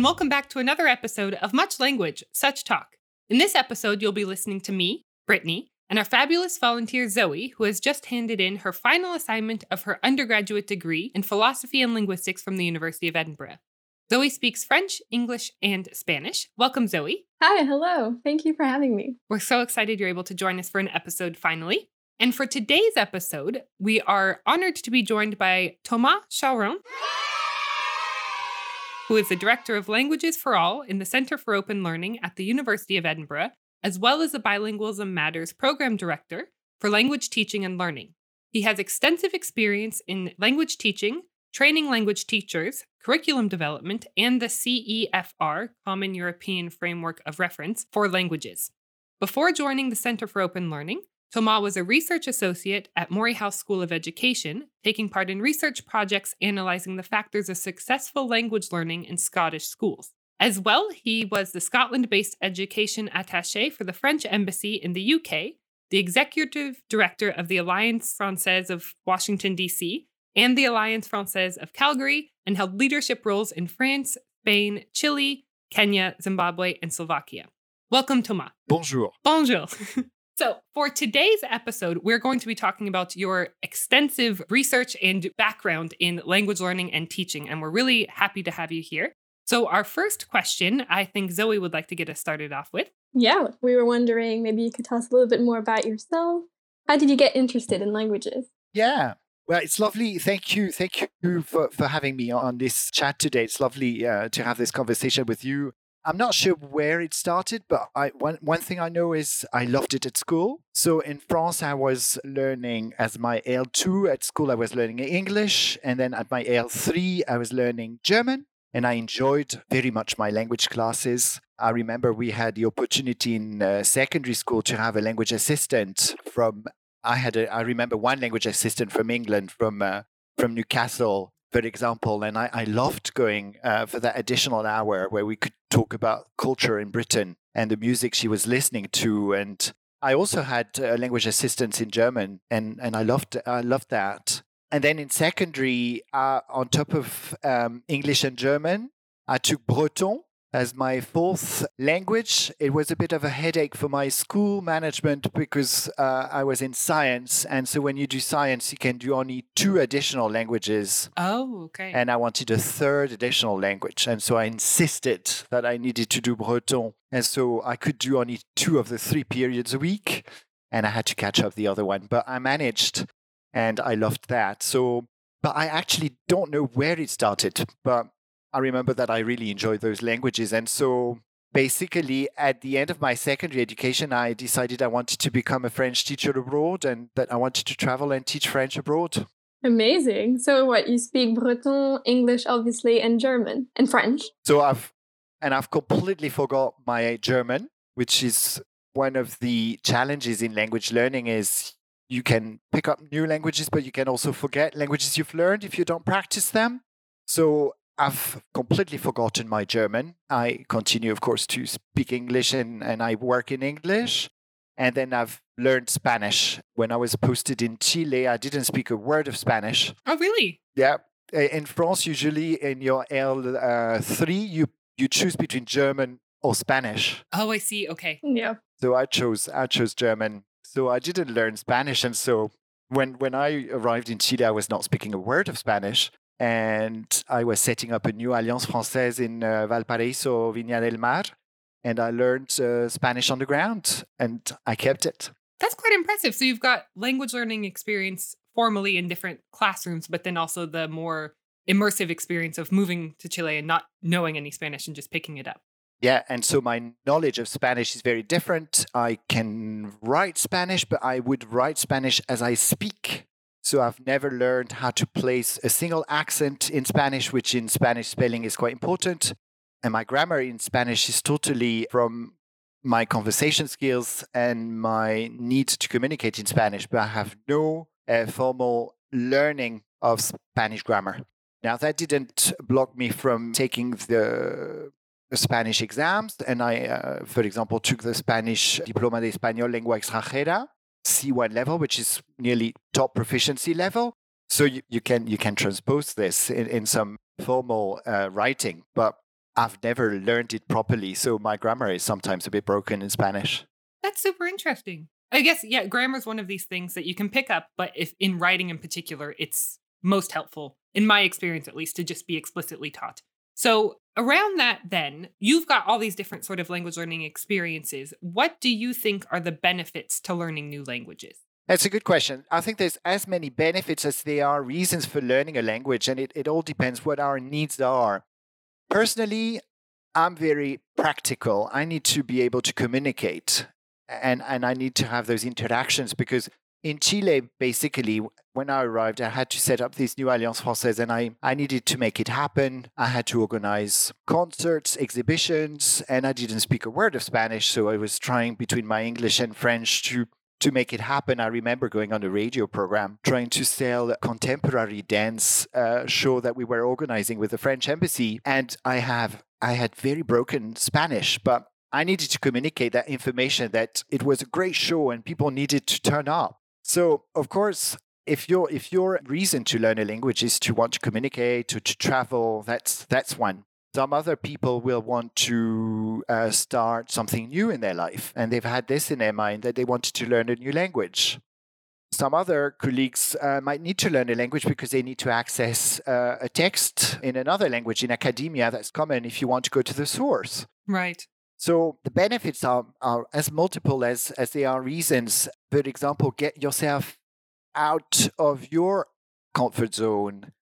and welcome back to another episode of Much Language, Such Talk. In this episode, you'll be listening to me, Brittany, and our fabulous volunteer Zoe, who has just handed in her final assignment of her undergraduate degree in philosophy and linguistics from the University of Edinburgh. Zoe speaks French, English, and Spanish. Welcome, Zoe. Hi, hello. Thank you for having me. We're so excited you're able to join us for an episode finally. And for today's episode, we are honored to be joined by Thomas Chauron who is the Director of Languages for All in the Centre for Open Learning at the University of Edinburgh, as well as the Bilingualism Matters Program Director for Language Teaching and Learning. He has extensive experience in language teaching, training language teachers, curriculum development, and the CEFR, Common European Framework of Reference, for languages. Before joining the Centre for Open Learning, Thomas was a research associate at Moray House School of Education, taking part in research projects analyzing the factors of successful language learning in Scottish schools. As well, he was the Scotland based education attache for the French Embassy in the UK, the executive director of the Alliance Francaise of Washington, D.C., and the Alliance Francaise of Calgary, and held leadership roles in France, Spain, Chile, Kenya, Zimbabwe, and Slovakia. Welcome, Thomas. Bonjour. Bonjour. So, for today's episode, we're going to be talking about your extensive research and background in language learning and teaching, and we're really happy to have you here. So, our first question, I think Zoe would like to get us started off with. Yeah, we were wondering maybe you could tell us a little bit more about yourself. How did you get interested in languages? Yeah, well, it's lovely. Thank you. Thank you for, for having me on this chat today. It's lovely uh, to have this conversation with you. I'm not sure where it started, but I, one, one thing I know is I loved it at school. So in France, I was learning as my L2 at school, I was learning English. And then at my L3, I was learning German. And I enjoyed very much my language classes. I remember we had the opportunity in uh, secondary school to have a language assistant from, I had a, I remember one language assistant from England, from, uh, from Newcastle for example. And I, I loved going uh, for that additional hour where we could talk about culture in Britain and the music she was listening to. And I also had uh, language assistance in German, and, and I loved I loved that. And then in secondary, uh, on top of um, English and German, I took Breton, as my fourth language. It was a bit of a headache for my school management because uh, I was in science. And so when you do science, you can do only two additional languages. Oh, okay. And I wanted a third additional language. And so I insisted that I needed to do Breton. And so I could do only two of the three periods a week. And I had to catch up the other one. But I managed and I loved that. So, but I actually don't know where it started. But I remember that I really enjoyed those languages. And so basically, at the end of my secondary education, I decided I wanted to become a French teacher abroad and that I wanted to travel and teach French abroad. Amazing. So, what you speak Breton, English, obviously, and German and French. So, I've and I've completely forgot my German, which is one of the challenges in language learning is you can pick up new languages but you can also forget languages you've learned if you don't practice them so I've completely forgotten my German. I continue, of course, to speak English and, and I work in English. And then I've learned Spanish. When I was posted in Chile, I didn't speak a word of Spanish. Oh, really? Yeah. In France, usually in your L3, uh, you, you choose between German or Spanish. Oh, I see. Okay. Yeah. So I chose I chose German. So I didn't learn Spanish. And so when when I arrived in Chile, I was not speaking a word of Spanish and I was setting up a new Alliance Francaise in uh, Valparaiso, Viña del Mar, and I learned uh, Spanish on the ground, and I kept it. That's quite impressive. So you've got language learning experience formally in different classrooms, but then also the more immersive experience of moving to Chile and not knowing any Spanish and just picking it up. Yeah, and so my knowledge of Spanish is very different. I can write Spanish, but I would write Spanish as I speak. So I've never learned how to place a single accent in Spanish, which in Spanish spelling is quite important. And my grammar in Spanish is totally from my conversation skills and my need to communicate in Spanish, but I have no uh, formal learning of Spanish grammar. Now, that didn't block me from taking the, Spanish exams. And I, uh, for example, took the Spanish Diploma de Español Lengua Extranjera, C1 level, which is nearly top proficiency level. So you, you can you can transpose this in, in some formal uh, writing. But I've never learned it properly. So my grammar is sometimes a bit broken in Spanish. That's super interesting. I guess, yeah, grammar is one of these things that you can pick up, but if in writing in particular, it's most helpful, in my experience at least, to just be explicitly taught. So, around that, then, you've got all these different sort of language learning experiences. What do you think are the benefits to learning new languages? That's a good question. I think there's as many benefits as there are reasons for learning a language, and it, it all depends what our needs are. Personally, I'm very practical. I need to be able to communicate and, and I need to have those interactions because in Chile, basically, when I arrived, I had to set up this new Alliance Francaise and I, I needed to make it happen. I had to organize concerts, exhibitions, and I didn't speak a word of Spanish. So I was trying between my English and French to to make it happen, I remember going on a radio program trying to sell a contemporary dance uh, show that we were organizing with the French embassy, and I have I had very broken Spanish, but I needed to communicate that information that it was a great show and people needed to turn up. So, of course, if your if your reason to learn a language is to want to communicate, to, to travel, that's that's one. Some other people will want to uh, start something new in their life, and they've had this in their mind that they wanted to learn a new language. Some other colleagues uh, might need to learn a language because they need to access uh, a text in another language in academia. That's common if you want to go to the source. Right. So the benefits are, are as multiple as, as there are reasons. For example, get yourself out of your comfort zone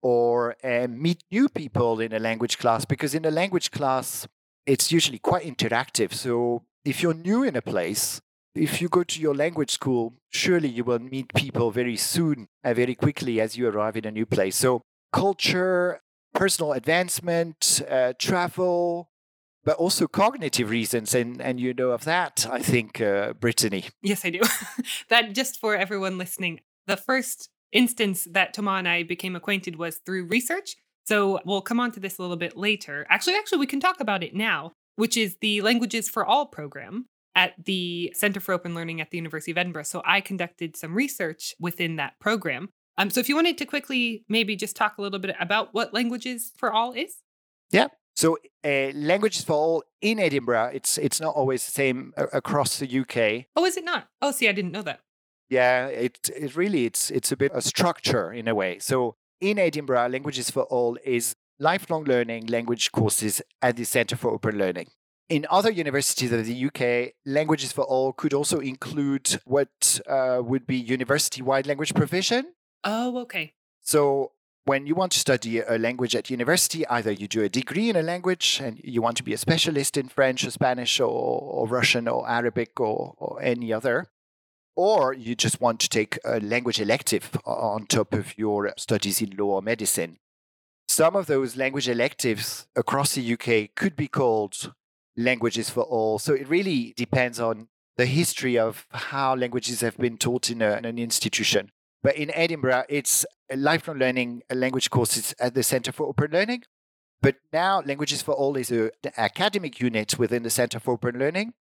or uh, meet new people in a language class because in a language class, it's usually quite interactive. So if you're new in a place, if you go to your language school, surely you will meet people very soon and very quickly as you arrive in a new place. So culture, personal advancement, uh, travel, but also cognitive reasons. And, and you know of that, I think, uh, Brittany. Yes, I do. that just for everyone listening, the first instance that Thomas and I became acquainted was through research. So we'll come on to this a little bit later. Actually, actually, we can talk about it now, which is the Languages for All program at the Center for Open Learning at the University of Edinburgh. So I conducted some research within that program. Um, so if you wanted to quickly maybe just talk a little bit about what Languages for All is. Yeah, so uh, languages for all in Edinburgh, it's it's not always the same across the UK. Oh, is it not? Oh, see, I didn't know that. Yeah, it it really it's it's a bit a structure in a way. So in Edinburgh, Languages for All is lifelong learning language courses at the Centre for Open Learning. In other universities of the UK, Languages for All could also include what uh, would be university wide language provision. Oh, okay. So when you want to study a language at university, either you do a degree in a language and you want to be a specialist in French or Spanish or, or Russian or Arabic or, or any other, or you just want to take a language elective on top of your studies in law or medicine. Some of those language electives across the UK could be called languages for all. So it really depends on the history of how languages have been taught in, a, in an institution. But in Edinburgh, it's lifelong learning language courses at the Center for Open Learning. But now, Languages for All is an academic unit within the Center for Open Learning.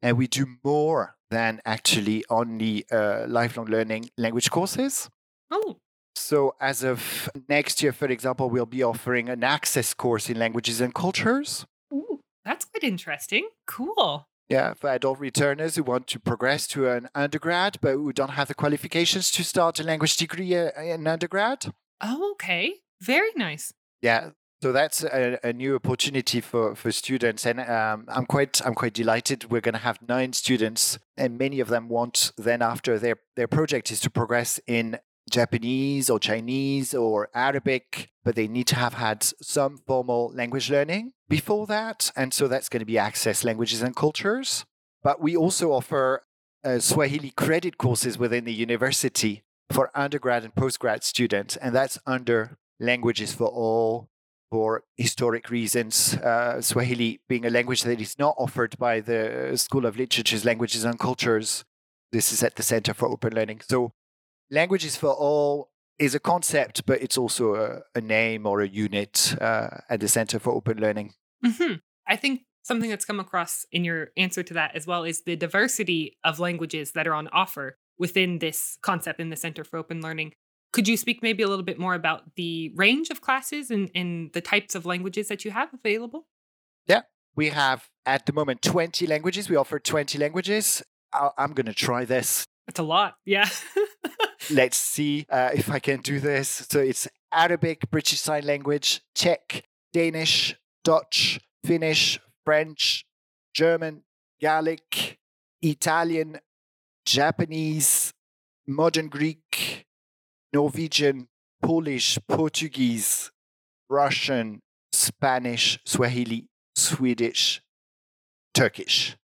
And we do more than actually only uh, lifelong learning language courses. Oh. So, as of next year, for example, we'll be offering an access course in languages and cultures. Ooh, that's quite interesting. Cool. Yeah, for adult returners who want to progress to an undergrad but who don't have the qualifications to start a language degree uh, in undergrad. Oh, okay. Very nice. Yeah, so that's a, a, new opportunity for, for students, and um, I'm quite I'm quite delighted. We're going to have nine students, and many of them want then after their their project is to progress in Japanese or Chinese or Arabic, but they need to have had some formal language learning before that. And so that's going to be Access Languages and Cultures. But we also offer uh, Swahili credit courses within the university for undergrad and postgrad students. And that's under Languages for All for historic reasons. Uh, Swahili being a language that is not offered by the School of Literatures, Languages and Cultures. This is at the Center for Open Learning. So languages for all is a concept, but it's also a, a name or a unit uh, at the Center for Open Learning. Mm-hmm. I think something that's come across in your answer to that as well is the diversity of languages that are on offer within this concept in the Center for Open Learning. Could you speak maybe a little bit more about the range of classes and, and the types of languages that you have available? Yeah, we have at the moment 20 languages. We offer 20 languages. i am going to try this. It's a lot. Yeah. Let's see uh, if I can do this. So it's Arabic, British Sign Language, Czech, Danish, Dutch, Finnish, French, German, Gaelic, Italian, Japanese, Modern Greek, Norwegian, Polish, Portuguese, Russian, Spanish, Swahili, Swedish, Turkish.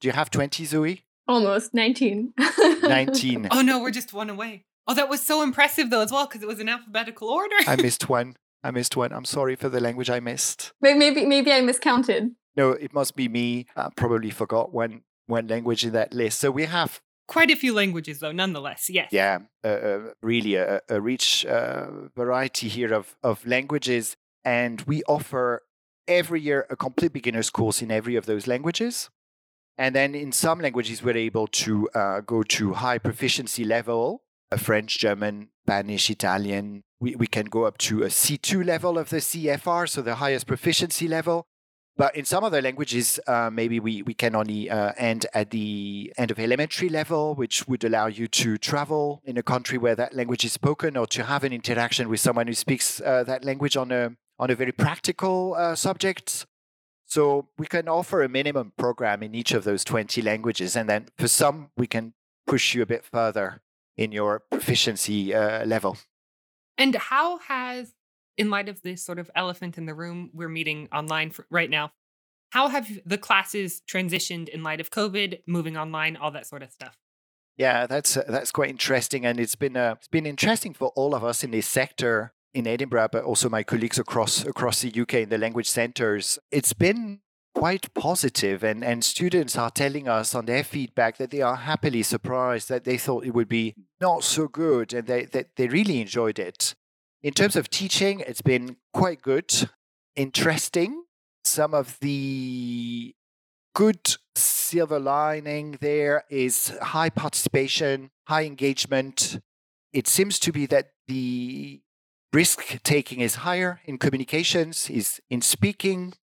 Do you have 20, Zoe? Almost 19. 19. Oh no, we're just one away. Oh, that was so impressive though as well because it was in alphabetical order. I missed one. I missed one. I'm sorry for the language I missed. Maybe maybe I miscounted. No, it must be me. I probably forgot one one language in that list. So we have quite a few languages though nonetheless yes yeah uh, uh, really a, a rich uh, variety here of, of languages and we offer every year a complete beginner's course in every of those languages and then in some languages we're able to uh, go to high proficiency level french german spanish italian we, we can go up to a c2 level of the cfr so the highest proficiency level but in some other languages, uh, maybe we, we can only uh, end at the end of elementary level, which would allow you to travel in a country where that language is spoken or to have an interaction with someone who speaks uh, that language on a, on a very practical uh, subject. So we can offer a minimum program in each of those 20 languages. And then for some, we can push you a bit further in your proficiency uh, level. And how has in light of this sort of elephant in the room we're meeting online for, right now, how have the classes transitioned in light of COVID, moving online, all that sort of stuff? Yeah, that's uh, that's quite interesting, and it's been uh, it's been interesting for all of us in this sector in Edinburgh, but also my colleagues across across the UK in the language centres. It's been quite positive and, and students are telling us on their feedback that they are happily surprised that they thought it would be not so good and they, that they really enjoyed it in terms of teaching, it's been quite good, interesting. Some of the good silver lining there is high participation, high engagement. It seems to be that the risk taking is higher in communications, is in speaking.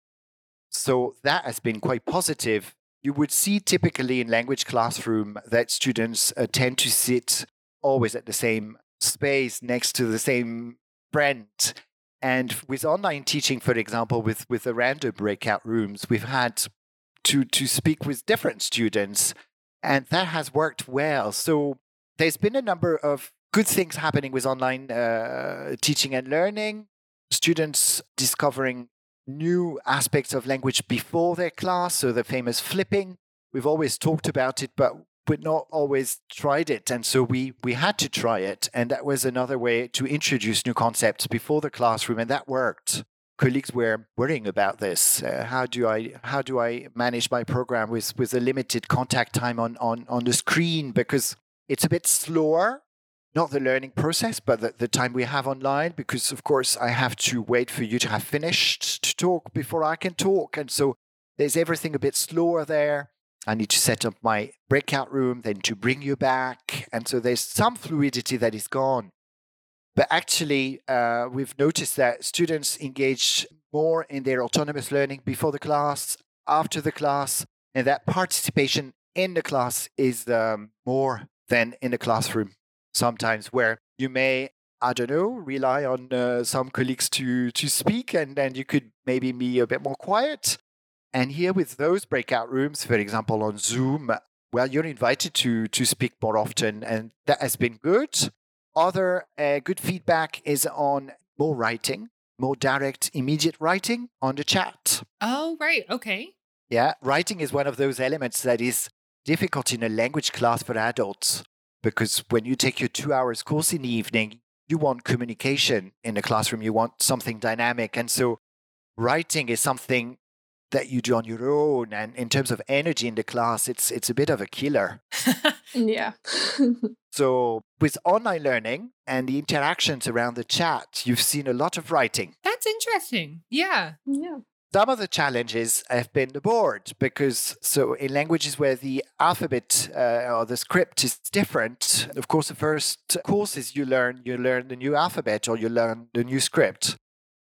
So that has been quite positive. You would see typically in language classroom that students uh, tend to sit always at the same space next to the same friend. And with online teaching, for example, with, with the random breakout rooms, we've had to, to speak with different students, and that has worked well. So there's been a number of good things happening with online uh, teaching and learning, students discovering new aspects of language before their class, so the famous flipping. We've always talked about it, but but not always tried it. And so we, we had to try it. And that was another way to introduce new concepts before the classroom. And that worked. Colleagues were worrying about this. Uh, how do I how do I manage my program with, with a limited contact time on, on, on the screen? Because it's a bit slower, not the learning process, but the, the time we have online. Because of course I have to wait for you to have finished to talk before I can talk. And so there's everything a bit slower there. I need to set up my breakout room, then to bring you back. And so there's some fluidity that is gone. But actually, uh, we've noticed that students engage more in their autonomous learning before the class, after the class, and that participation in the class is um, more than in the classroom sometimes, where you may, I don't know, rely on uh, some colleagues to, to speak, and then you could maybe be a bit more quiet. And here with those breakout rooms, for example, on Zoom, well, you're invited to, to speak more often, and that has been good. Other uh, good feedback is on more writing, more direct, immediate writing on the chat. Oh, right. Okay. Yeah, writing is one of those elements that is difficult in a language class for adults because when you take your two hours course in the evening, you want communication in the classroom, you want something dynamic. And so writing is something that you do on your own and in terms of energy in the class it's it's a bit of a killer. Yeah. So with online learning and the interactions around the chat you've seen a lot of writing. That's interesting. Yeah. Yeah some of the challenges have been the board because so in languages where the alphabet uh, or the script is different of course the first courses you learn you learn the new alphabet or you learn the new script.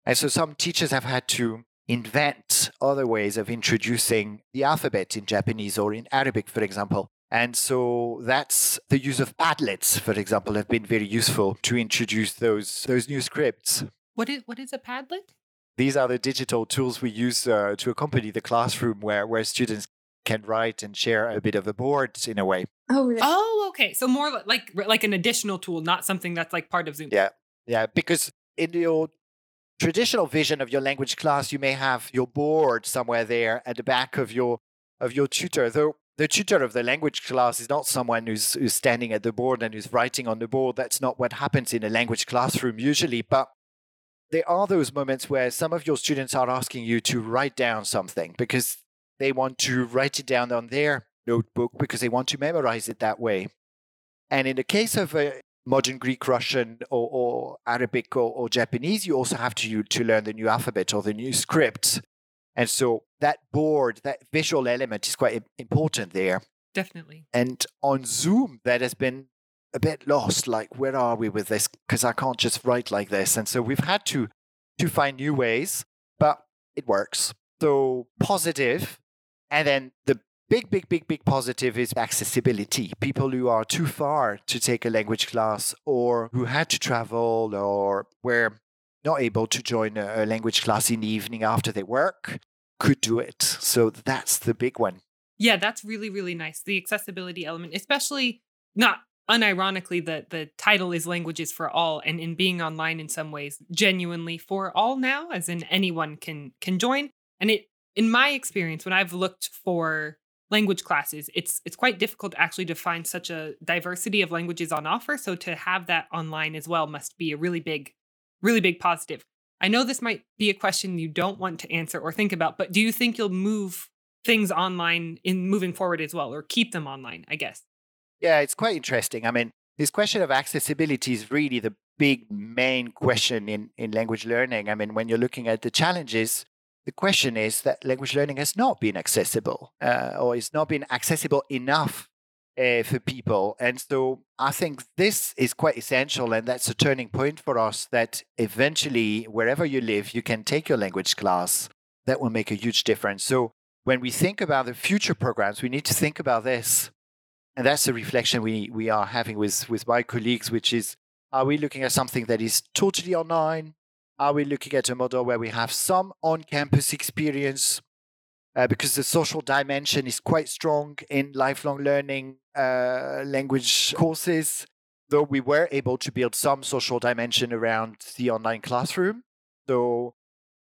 And so some teachers have had to invent other ways of introducing the alphabet in japanese or in arabic for example. And so that's the use of padlets for example have been very useful to introduce those those new scripts. What is what is a padlet these are the digital tools we use uh, to accompany the classroom where, where students can write and share a bit of a board in a way. Oh, really? Oh, okay. So more like like an additional tool, not something that's like part of Zoom. Yeah. Yeah, because in your traditional vision of your language class, you may have your board somewhere there at the back of your of your tutor. Though the tutor of the language class is not someone who's who's standing at the board and who's writing on the board. That's not what happens in a language classroom usually. But there are those moments where some of your students are asking you to write down something because they want to write it down on their notebook because they want to memorize it that way. And in the case of a modern Greek, Russian, or, or Arabic or, or, Japanese, you also have to, to learn the new alphabet or the new script. And so that board, that visual element is quite important there. Definitely. And on Zoom, that has been a bit lost like where are we with this? Because i can't just write like this. And so we've had to to find new ways but it works. So positive and then the big big big big positive is accessibility. People who are too far to take a language class or who had to travel or were not able to join a language class in the evening after they work could do it. So that's the big one. Yeah that's really really nice. The accessibility element especially not unironically the the title is languages for all and in being online in some ways genuinely for all now as in anyone can can join. And it in my experience when i've looked for language classes it's it's quite difficult actually to find such a diversity of languages on offer. So to have that online as well must be a really big really big positive. I know this might be a question you don't want to answer or think about but do you think you'll move things online in moving forward as well or keep them online i guess yeah, it's quite interesting. I mean, this question of accessibility is really the big main question in, in language learning. I mean, when you're looking at the challenges, the question is that language learning has not been accessible uh, or it's not been accessible enough uh, for people. And so I think this is quite essential. And that's a turning point for us that eventually, wherever you live, you can take your language class. That will make a huge difference. So when we think about the future programs, we need to think about this and that's the reflection we, we are having with, with my colleagues, which is are we looking at something that is totally online? Are we looking at a model where we have some on campus experience? Uh, because the social dimension is quite strong in lifelong learning uh, language courses, though we were able to build some social dimension around the online classroom. So,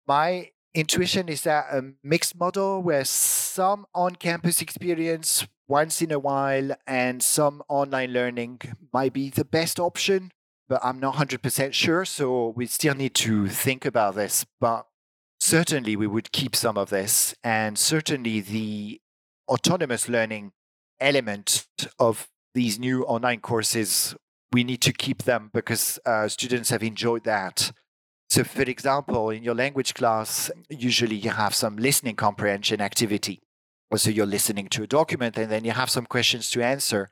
my intuition is that a mixed model where some on campus experience once in a while and some online learning might be the best option, but I'm not 100% sure. So we still need to think about this. But certainly we would keep some of this. And certainly the autonomous learning element of these new online courses, we need to keep them because uh, students have enjoyed that. So, for example, in your language class, usually you have some listening comprehension activity so you're listening to a document and then you have some questions to answer.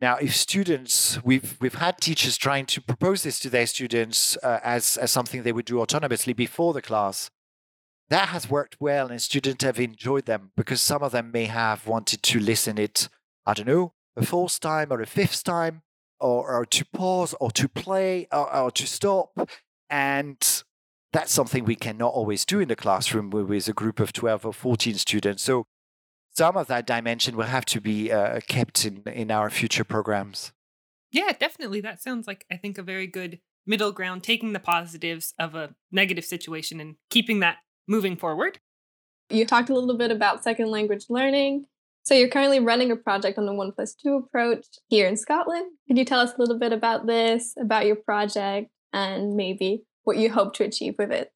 Now, if students, we've we've had teachers trying to propose this to their students uh, as as something they would do autonomously before the class. That has worked well, and students have enjoyed them because some of them may have wanted to listen it, I don't know, a fourth time or a fifth time, or, or to pause or to play or, or to stop, and that's something we cannot always do in the classroom with a group of 12 or 14 students. So some of that dimension will have to be uh, kept in, in our future programs. Yeah, definitely. That sounds like, I think, a very good middle ground, taking the positives of a negative situation and keeping that moving forward. You talked a little bit about second language learning. So you're currently running a project on the one plus two approach here in Scotland. Could you tell us a little bit about this, about your project, and maybe what you hope to achieve with it?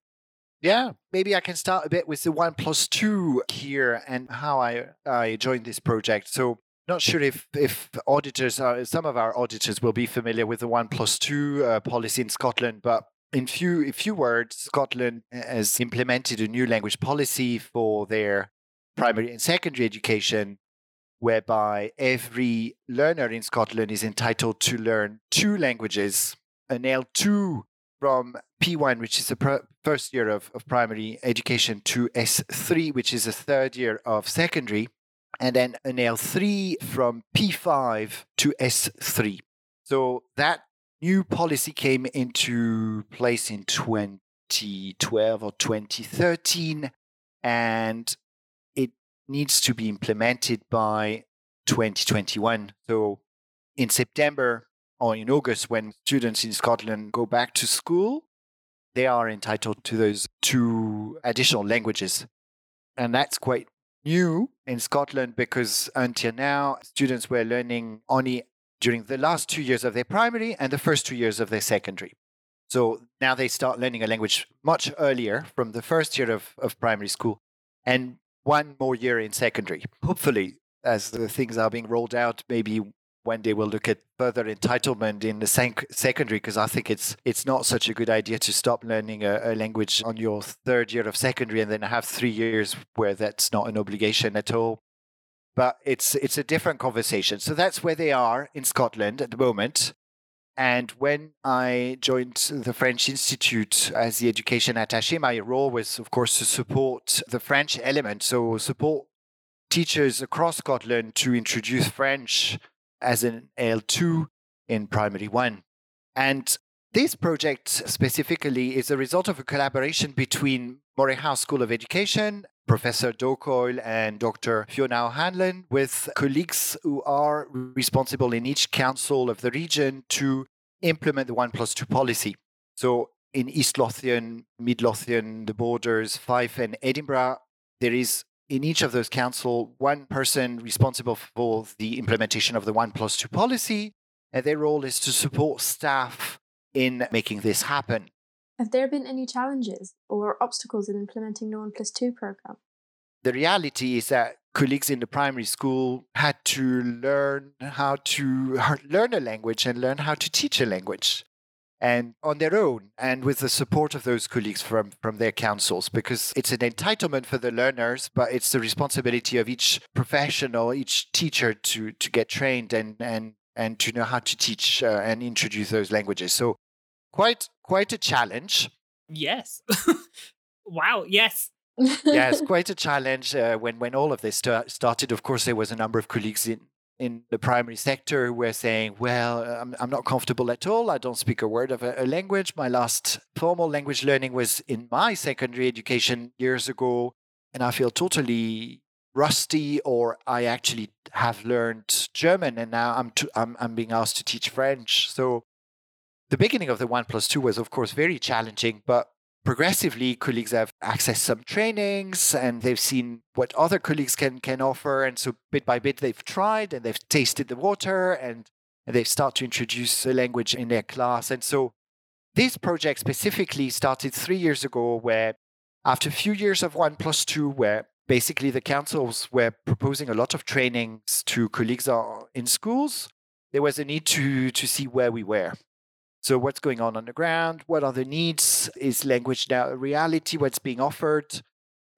Yeah, maybe I can start a bit with the one plus two here and how I, I joined this project. So not sure if, if auditors are, some of our auditors will be familiar with the one plus two uh, policy in Scotland, but in few in few words, Scotland has implemented a new language policy for their primary and secondary education, whereby every learner in Scotland is entitled to learn two languages, an L2 from P1, which is the pr- first year of, of primary education, to S3, which is the third year of secondary, and then an L3 from P5 to S3. So that new policy came into place in 2012 or 2013, and it needs to be implemented by 2021. So in September or in August, when students in Scotland go back to school, they are entitled to those two additional languages. And that's quite new in Scotland because until now, students were learning only during the last two years of their primary and the first two years of their secondary. So now they start learning a language much earlier from the first year of, of primary school and one more year in secondary. Hopefully, as the things are being rolled out, maybe one day we'll look at further entitlement in the sec- secondary because I think it's it's not such a good idea to stop learning a, a, language on your third year of secondary and then have three years where that's not an obligation at all. But it's it's a different conversation. So that's where they are in Scotland at the moment. And when I joined the French Institute as the education attaché, my role was, of course, to support the French element. So support teachers across Scotland to introduce French as an L2 in primary one. And this project specifically is a result of a collaboration between Moray House School of Education, Professor Doug and Dr. Fiona O'Hanlon, with colleagues who are responsible in each council of the region to implement the one plus two policy. So in East Lothian, Mid Lothian, the borders, Fife, and Edinburgh, there is in each of those council one person responsible for the implementation of the one plus two policy, and their role is to support staff in making this happen. Have there been any challenges or obstacles in implementing the one plus two program? The reality is that colleagues in the primary school had to learn how to learn a language and learn how to teach a language and on their own and with the support of those colleagues from, from their councils because it's an entitlement for the learners but it's the responsibility of each professional each teacher to to get trained and and and to know how to teach uh, and introduce those languages. So quite quite a challenge. Yes. Wow yes. Yes quite a challenge uh, when when all of this st- started. Of course there was a number of colleagues in in the primary sector who were saying, well, uh, I'm, I'm not comfortable at all. I don't speak a word of a, a, language. My last formal language learning was in my secondary education years ago, and I feel totally rusty, or I actually have learned German, and now I'm, to, I'm, I'm being asked to teach French. So the beginning of the one plus two was, of course, very challenging, but progressively colleagues have accessed some trainings and they've seen what other colleagues can can offer and so bit by bit they've tried and they've tasted the water and, they start to introduce a language in their class. And so this project specifically started three years ago where after a few years of one plus two where basically the councils were proposing a lot of trainings to colleagues uh, in schools there was a need to to see where we were so, what's going on on the ground? What are the needs? Is language now a reality? What's being offered?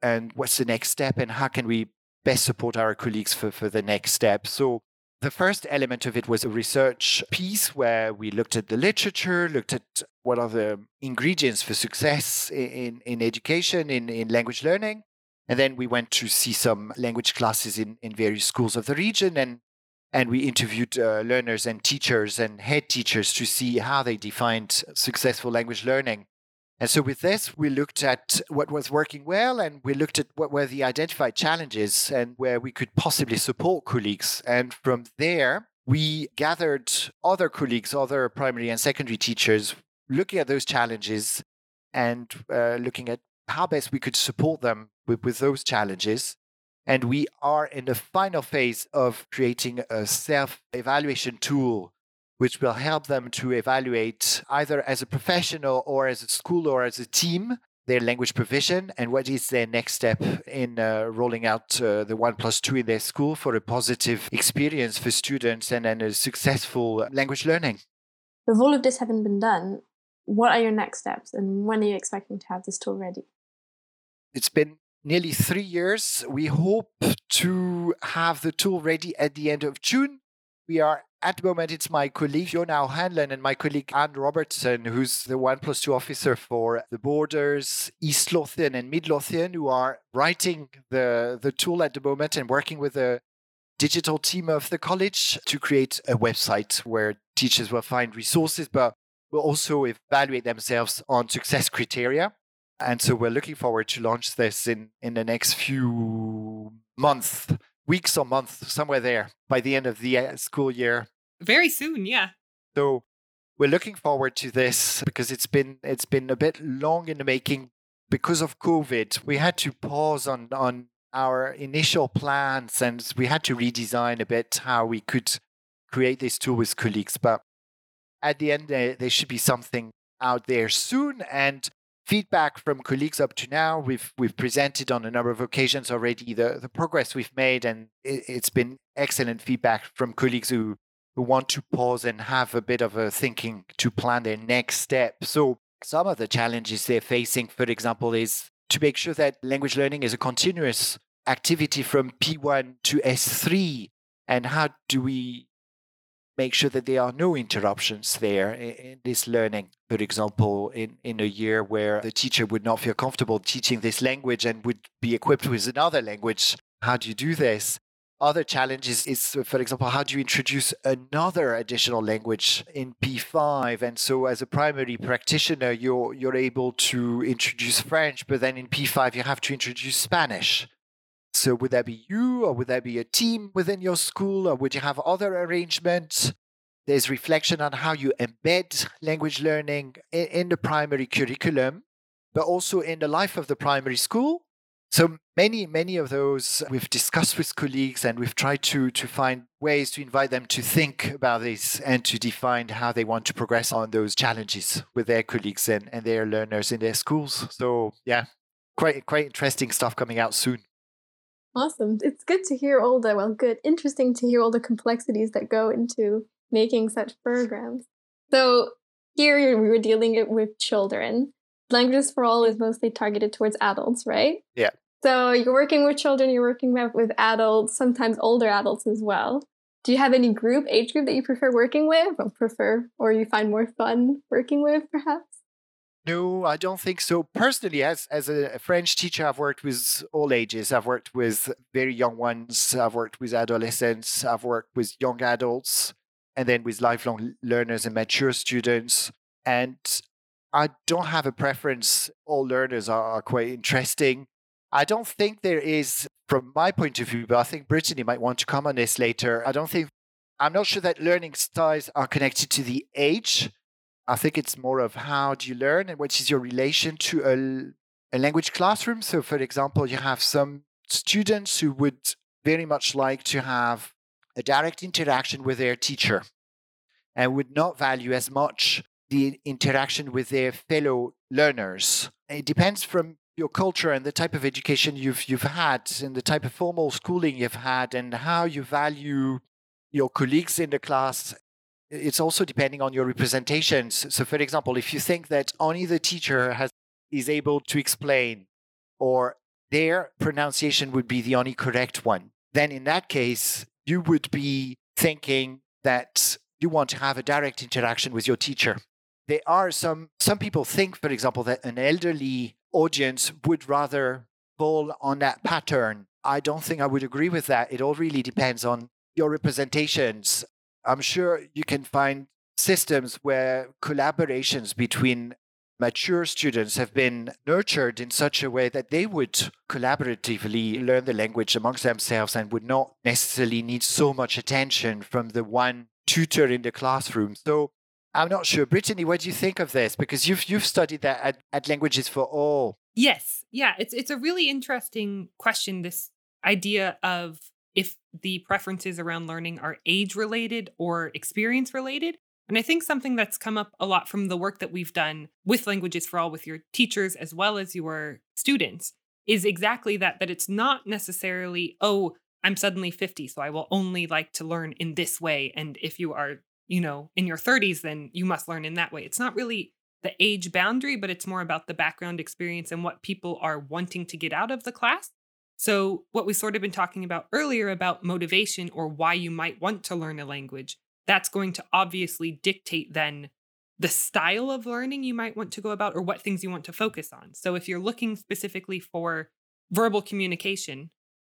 And what's the next step? And how can we best support our colleagues for, for the next step? So, the first element of it was a research piece where we looked at the literature, looked at what are the ingredients for success in, in education, in, in language learning. And then we went to see some language classes in, in various schools of the region and and we interviewed uh, learners and teachers and head teachers to see how they defined successful language learning. And so, with this, we looked at what was working well and we looked at what were the identified challenges and where we could possibly support colleagues. And from there, we gathered other colleagues, other primary and secondary teachers, looking at those challenges and uh, looking at how best we could support them with, with those challenges. And we are in the final phase of creating a self evaluation tool, which will help them to evaluate either as a professional or as a school or as a team their language provision and what is their next step in uh, rolling out uh, the one plus two in their school for a positive experience for students and, and a successful language learning. With all of this having been done, what are your next steps and when are you expecting to have this tool ready? It's been nearly three years. We hope to have the tool ready at the end of June. We are at the moment, it's my colleague Fiona O'Hanlon and my colleague Anne Robertson, who's the one plus two officer for the borders, East Lothian and Mid Lothian, who are writing the, the tool at the moment and working with the digital team of the college to create a website where teachers will find resources, but will also evaluate themselves on success criteria. And so we're looking forward to launch this in, in the next few months, weeks or months, somewhere there by the end of the uh, school year. Very soon, yeah. So we're looking forward to this because it's been it's been a bit long in the making because of COVID. We had to pause on on our initial plans and we had to redesign a bit how we could create this tool with colleagues. But at the end, there, there should be something out there soon. And feedback from colleagues up to now, we've we've presented on a number of occasions already the, the progress we've made, and it, it's been excellent feedback from colleagues who who want to pause and have a bit of a thinking to plan their next step. So some of the challenges they're facing, for example, is to make sure that language learning is a continuous activity from P1 to S3, and how do we make sure that there are no interruptions there in, this learning. For example, in, in a year where the teacher would not feel comfortable teaching this language and would be equipped with another language, how do you do this? Other challenges is, for example, how do you introduce another additional language in P5? And so, as a primary practitioner, you're you're able to introduce French, but then in P5 you have to introduce Spanish. So would that be you or would that be a team within your school or would you have other arrangements? There's reflection on how you embed language learning in, in the primary curriculum, but also in the life of the primary school. So many, many of those we've discussed with colleagues and we've tried to, to find ways to invite them to think about this and to define how they want to progress on those challenges with their colleagues and, and their learners in their schools. So yeah, quite quite interesting stuff coming out soon. Awesome. It's good to hear all the, well, good, interesting to hear all the complexities that go into making such programs. So here we were dealing with children. Languages for All is mostly targeted towards adults, right? Yeah. So you're working with children, you're working with adults, sometimes older adults as well. Do you have any group, age group that you prefer working with or prefer, or you find more fun working with perhaps? No, I don't think so. Personally, as as a French teacher, I've worked with all ages. I've worked with very young ones. I've worked with adolescents. I've worked with young adults, and then with lifelong learners and mature students. And I don't have a preference. All learners are, quite interesting. I don't think there is, from my point of view, but I think Brittany might want to come on this later. I don't think I'm not sure that learning styles are connected to the age I think it's more of how do you learn and what is your relation to a, a language classroom. So, for example, you have some students who would very much like to have a direct interaction with their teacher and would not value as much the interaction with their fellow learners. It depends from your culture and the type of education you've you've had and the type of formal schooling you've had and how you value your colleagues in the class it's also depending on your representations. So, for example, if you think that only the teacher has is able to explain, or their pronunciation would be the only correct one, then in that case, you would be thinking that you want to have a direct interaction with your teacher. There are some some people think, for example, that an elderly audience would rather fall on that pattern. I don't think I would agree with that. It all really depends on your representations I'm sure you can find systems where collaborations between mature students have been nurtured in such a way that they would collaboratively learn the language amongst themselves and would not necessarily need so much attention from the one tutor in the classroom. So I'm not sure. Brittany, what do you think of this? Because you've you've studied that at, at Languages for All. Yes. Yeah. It's it's a really interesting question, this idea of if the preferences around learning are age related or experience related. And I think something that's come up a lot from the work that we've done with Languages for All with your teachers as well as your students is exactly that that it's not necessarily, oh, I'm suddenly 50, so I will only like to learn in this way. And if you are, you know, in your 30s, then you must learn in that way. It's not really the age boundary, but it's more about the background experience and what people are wanting to get out of the class. So, what we sort of been talking about earlier about motivation or why you might want to learn a language, that's going to obviously dictate then the style of learning you might want to go about or what things you want to focus on. So, if you're looking specifically for verbal communication,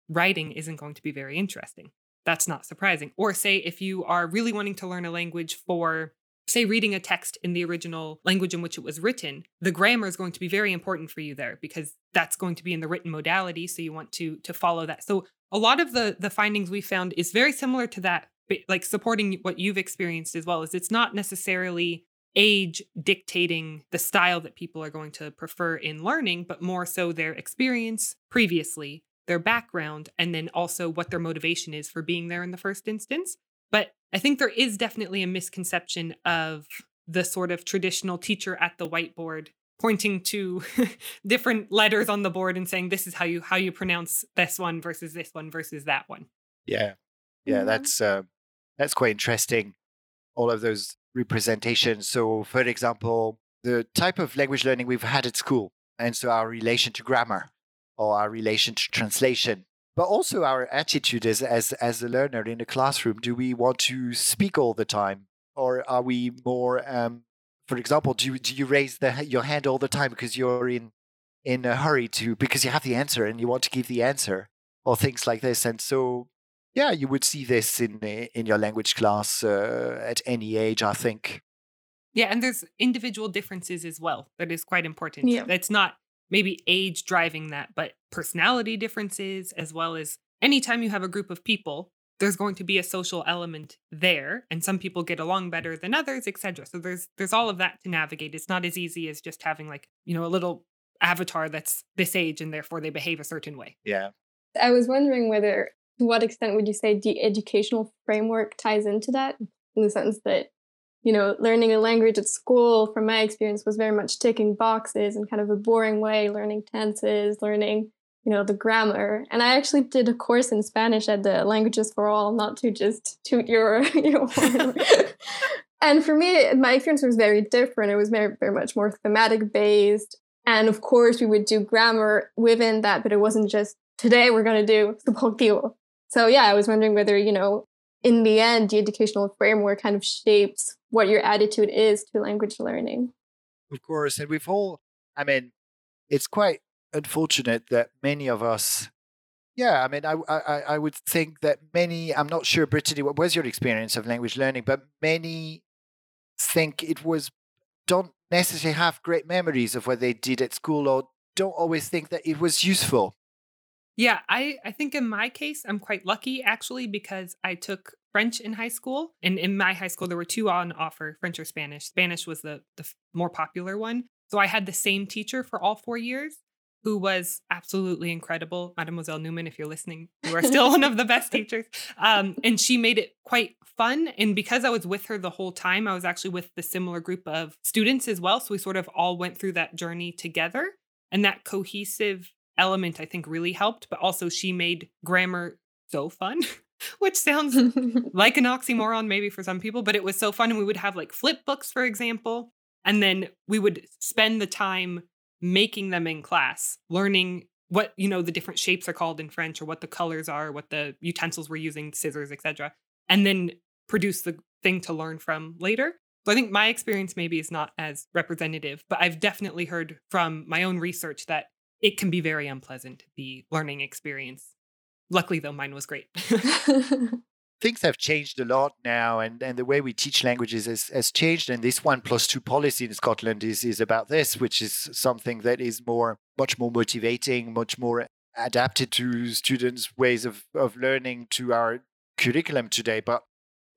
writing isn't going to be very interesting. That's not surprising. Or, say, if you are really wanting to learn a language for say reading a text in the original language in which it was written the grammar is going to be very important for you there because that's going to be in the written modality so you want to to follow that. So a lot of the the findings we found is very similar to that like supporting what you've experienced as well is it's not necessarily age dictating the style that people are going to prefer in learning but more so their experience previously their background and then also what their motivation is for being there in the first instance but I think there is definitely a misconception of the sort of traditional teacher at the whiteboard pointing to different letters on the board and saying this is how you how you pronounce this one versus this one versus that one. Yeah. Yeah, mm-hmm. that's uh, that's quite interesting. All of those representations. So, for example, the type of language learning we've had at school, and so our relation to grammar or our relation to translation but also our attitude as as as a learner in a classroom. Do we want to speak all the time, or are we more? Um, for example, do you, do you raise the, your hand all the time because you're in in a hurry to because you have the answer and you want to give the answer, or things like this? And so, yeah, you would see this in in your language class uh, at any age, I think. Yeah, and there's individual differences as well. That is quite important. Yeah. It's not maybe age driving that, but personality differences, as well as anytime you have a group of people, there's going to be a social element there and some people get along better than others etc so there's there's all of that to navigate. It's not as easy as just having like you know a little avatar that's this age and therefore they behave a certain way. Yeah. I was wondering whether to what extent would you say the educational framework ties into that in the sense that you know, learning a language at school, from my experience, was very much ticking boxes in kind of a boring way, learning tenses, learning, you know, the grammar. And I actually did a course in Spanish at the Languages for All, not to just toot your, your horn. and for me, my experience was very different. It was very, very much more thematic based. And of course, we would do grammar within that, but it wasn't just today we're going to do subjuntivo. So yeah, I was wondering whether, you know, in the end, the educational framework kind of shapes what your attitude is to language learning. Of course. And we've all, I mean, it's quite unfortunate that many of us, yeah, I mean, I, I, I would think that many, I'm not sure, Brittany, what was your experience of language learning, but many think it was, don't necessarily have great memories of what they did at school or don't always think that it was useful. Yeah, I, I think in my case, I'm quite lucky actually because I took French in high school. And in my high school, there were two on offer French or Spanish. Spanish was the, the more popular one. So I had the same teacher for all four years who was absolutely incredible. Mademoiselle Newman, if you're listening, you are still one of the best teachers. Um, and she made it quite fun. And because I was with her the whole time, I was actually with the similar group of students as well. So we sort of all went through that journey together. And that cohesive element, I think, really helped. But also, she made grammar so fun. which sounds like an oxymoron maybe for some people, but it was so fun. And we would have like flip books, for example, and then we would spend the time making them in class, learning what you know the different shapes are called in French or what the colors are, what the utensils we're using, scissors, etc., and then produce the thing to learn from later. So I think my experience maybe is not as representative, but I've definitely heard from my own research that it can be very unpleasant the learning experience Luckily, though, mine was great. Things have changed a lot now, and, and the way we teach languages has, has changed. And this one plus two policy in Scotland is, is about this, which is something that is more, much more motivating, much more adapted to students' ways of, of learning to our curriculum today. But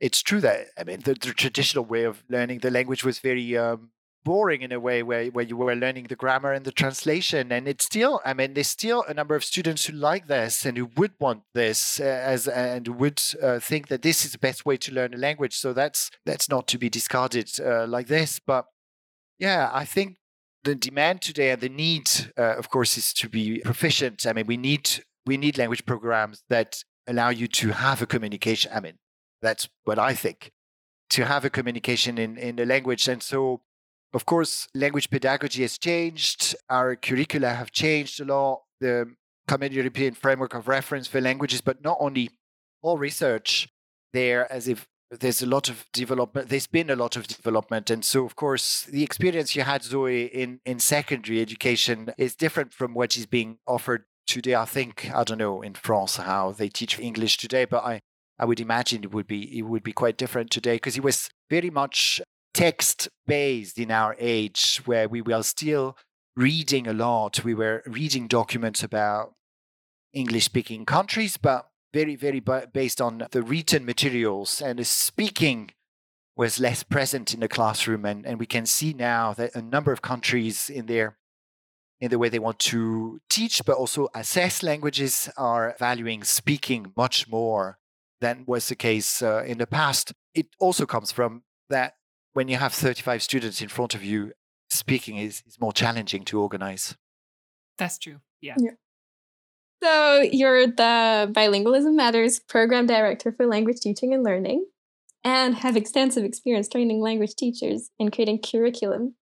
it's true that, I mean, the, the traditional way of learning the language was very um, boring in a way where, where you were learning the grammar and the translation. And it's still i mean there's still a number of students who like this and who would want this uh, as and would uh, think that this is the best way to learn a language. So that's that's not to be discarded uh, like this. But yeah i think the demand today and the need uh, of course is to be proficient. I mean we need we need language programs that allow you to have a communication. I mean that's what i think. To have a communication in in the language. And so of course, language pedagogy has changed. Our curricula have changed a lot. The Common European Framework of Reference for Languages, but not only all research there, as if there's a lot of development. There's been a lot of development, and so of course, the experience you had, Zoe, in in secondary education is different from what is being offered today. I think I don't know in France how they teach English today, but I I would imagine it would be it would be quite different today because it was very much text based in our age where we were still reading a lot. We were reading documents about English speaking countries, but very, very based on the written materials and the speaking was less present in the classroom. And, and we can see now that a number of countries in their in the way they want to teach, but also assess languages are valuing speaking much more than was the case uh, in the past. It also comes from that when you have 35 students in front of you, speaking is, is more challenging to organize. That's true. Yeah. yeah. So you're the Bilingualism Matters program director for language teaching and learning and have extensive experience training language teachers and creating curriculum.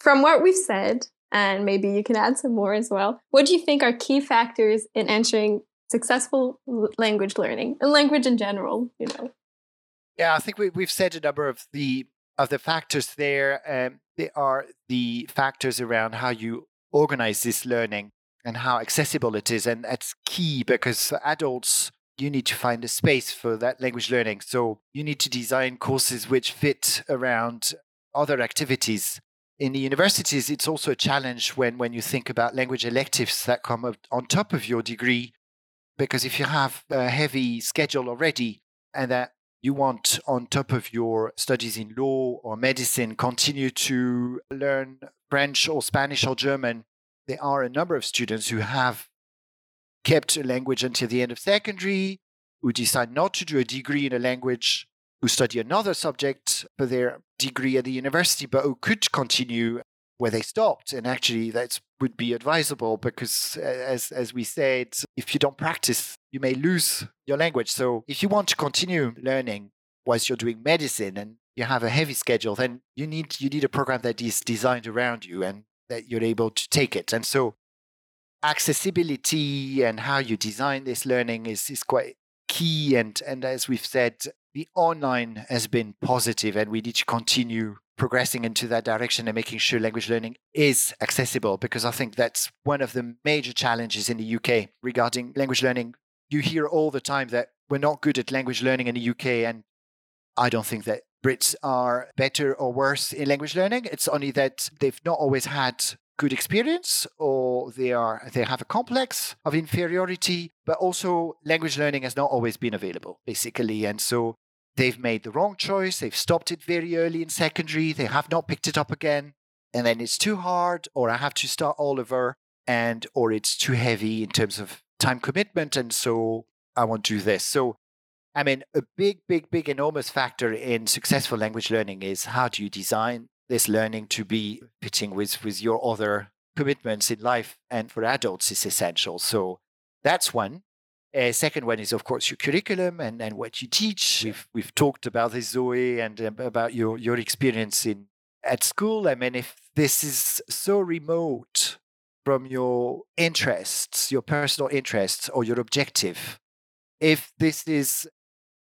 From what we've said, and maybe you can add some more as well, what do you think are key factors in ensuring successful language learning and language in general, you know? Yeah, I think we, we've said a number of the of the factors there. Um, they are the factors around how you organize this learning and how accessible it is. And that's key because for adults, you need to find a space for that language learning. So you need to design courses which fit around other activities. In the universities, it's also a challenge when, when you think about language electives that come on top of your degree, because if you have a heavy schedule already and that you want on top of your studies in law or medicine continue to learn French or Spanish or German, there are a number of students who have kept a language until the end of secondary, who decide not to do a degree in a language, who study another subject for their degree at the university, but who could continue where they stopped. And actually, that would be advisable because, as, as we said, if you don't practice, you may lose your language. So, if you want to continue learning whilst you're doing medicine and you have a heavy schedule, then you need you need a program that is designed around you. And that you're able to take it. And so accessibility and how you design this learning is, is quite key. And, and as we've said, the online has been positive and we need to continue progressing into that direction and making sure language learning is accessible because I think that's one of the major challenges in the UK regarding language learning. You hear all the time that we're not good at language learning in the UK and I don't think that Brits are better or worse in language learning. It's only that they've not always had good experience or they are they have a complex of inferiority but also language learning has not always been available basically and so they've made the wrong choice they've stopped it very early in secondary they have not picked it up again and then it's too hard or i have to start all over and or it's too heavy in terms of time commitment and so i won't do this so I mean, a big, big, big, enormous factor in successful language learning is how do you design this learning to be fitting with, with your other commitments in life and for adults is essential. So that's one. A second one is, of course, your curriculum and, and what you teach. We've, we've talked about this, Zoe, and um, about your, your experience in at school. I mean, if this is so remote from your interests, your personal interests, or your objective, if this is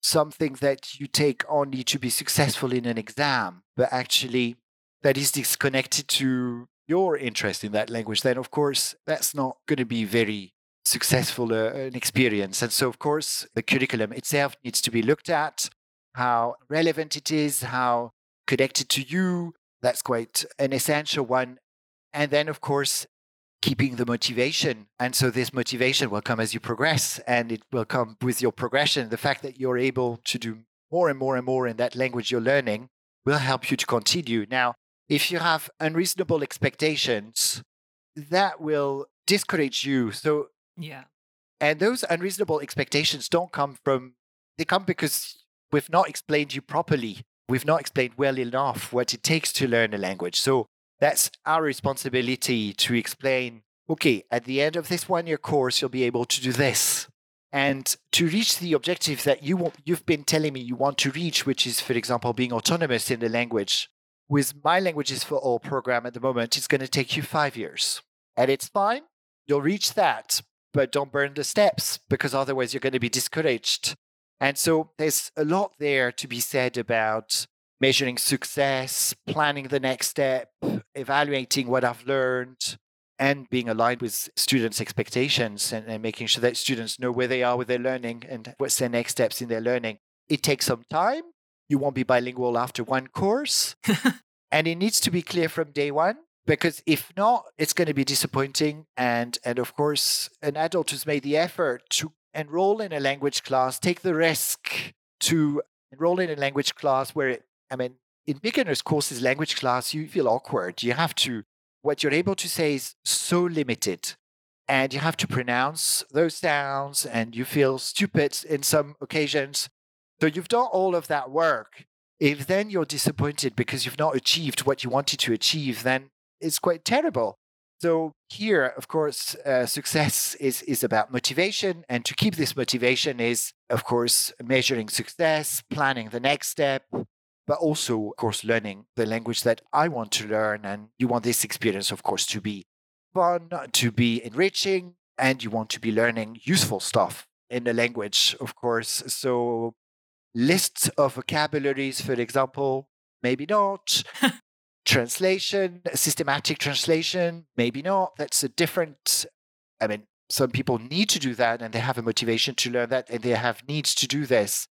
something that you take only to be successful in an exam, but actually that is disconnected to your interest in that language, then of course that's not going to be very successful uh, an experience. And so, of course, the curriculum itself needs to be looked at, how relevant it is, how connected to you. That's quite an essential one. And then, of course, keeping the motivation. And so this motivation will come as you progress and it will come with your progression. The fact that you're able to do more and more and more in that language you're learning will help you to continue. Now, if you have unreasonable expectations, that will discourage you. So, yeah. And those unreasonable expectations don't come from, they come because we've not explained you properly. We've not explained well enough what it takes to learn a language. So, that's our responsibility to explain okay, at the end of this one year course, you'll be able to do this. And to reach the objective that you want, you've been telling me you want to reach, which is, for example, being autonomous in the language, with my Languages for All program at the moment, it's going to take you five years. And it's fine. You'll reach that, but don't burn the steps because otherwise you're going to be discouraged. And so there's a lot there to be said about measuring success, planning the next step, evaluating what I've learned, and being aligned with students' expectations and, and, making sure that students know where they are with their learning and what's their next steps in their learning. It takes some time. You won't be bilingual after one course. and it needs to be clear from day one because if not, it's going to be disappointing. And, and of course, an adult who's made the effort to enroll in a language class, take the risk to enroll in a language class where it, I mean, in beginners courses, language class, you feel awkward. You have to what you're able to say is so limited and you have to pronounce those sounds and you feel stupid in some occasions. So you've done all of that work. If then you're disappointed because you've not achieved what you wanted to achieve, then it's quite terrible. So here, of course, uh, success is, is about motivation. And to keep this motivation is, of course, measuring success, planning the next step, but also, of course, learning the language that I want to learn. And you want this experience, of course, to be fun, to be enriching, and you want to be learning useful stuff in the language, of course. So, lists of vocabularies, for example, maybe not. translation, systematic translation, maybe not. That's a different, I mean, some people need to do that and they have a motivation to learn that and they have needs to do this.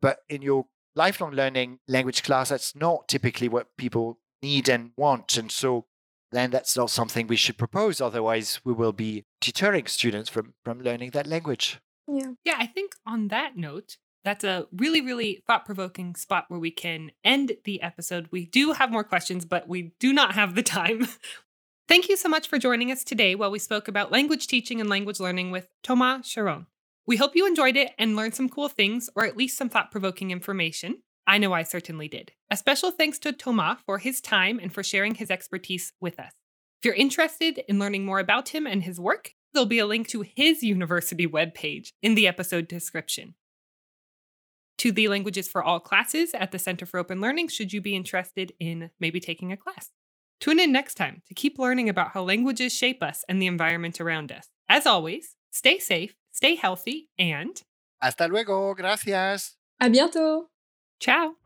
But in your lifelong learning language class, that's not typically what people need and want. And so then that's not something we should propose. Otherwise, we will be deterring students from, from learning that language. Yeah. Yeah, I think on that note, that's a really, really thought provoking spot where we can end the episode. We do have more questions, but we do not have the time. Thank you so much for joining us today while we spoke about language teaching and language learning with Thomas Charron. We hope you enjoyed it and learned some cool things, or at least some thought provoking information. I know I certainly did. A special thanks to Thomas for his time and for sharing his expertise with us. If you're interested in learning more about him and his work, there'll be a link to his university webpage in the episode description. To the Languages for All classes at the Center for Open Learning, should you be interested in maybe taking a class. Tune in next time to keep learning about how languages shape us and the environment around us. As always, stay safe Stay healthy and hasta luego. Gracias. A bientôt. Ciao.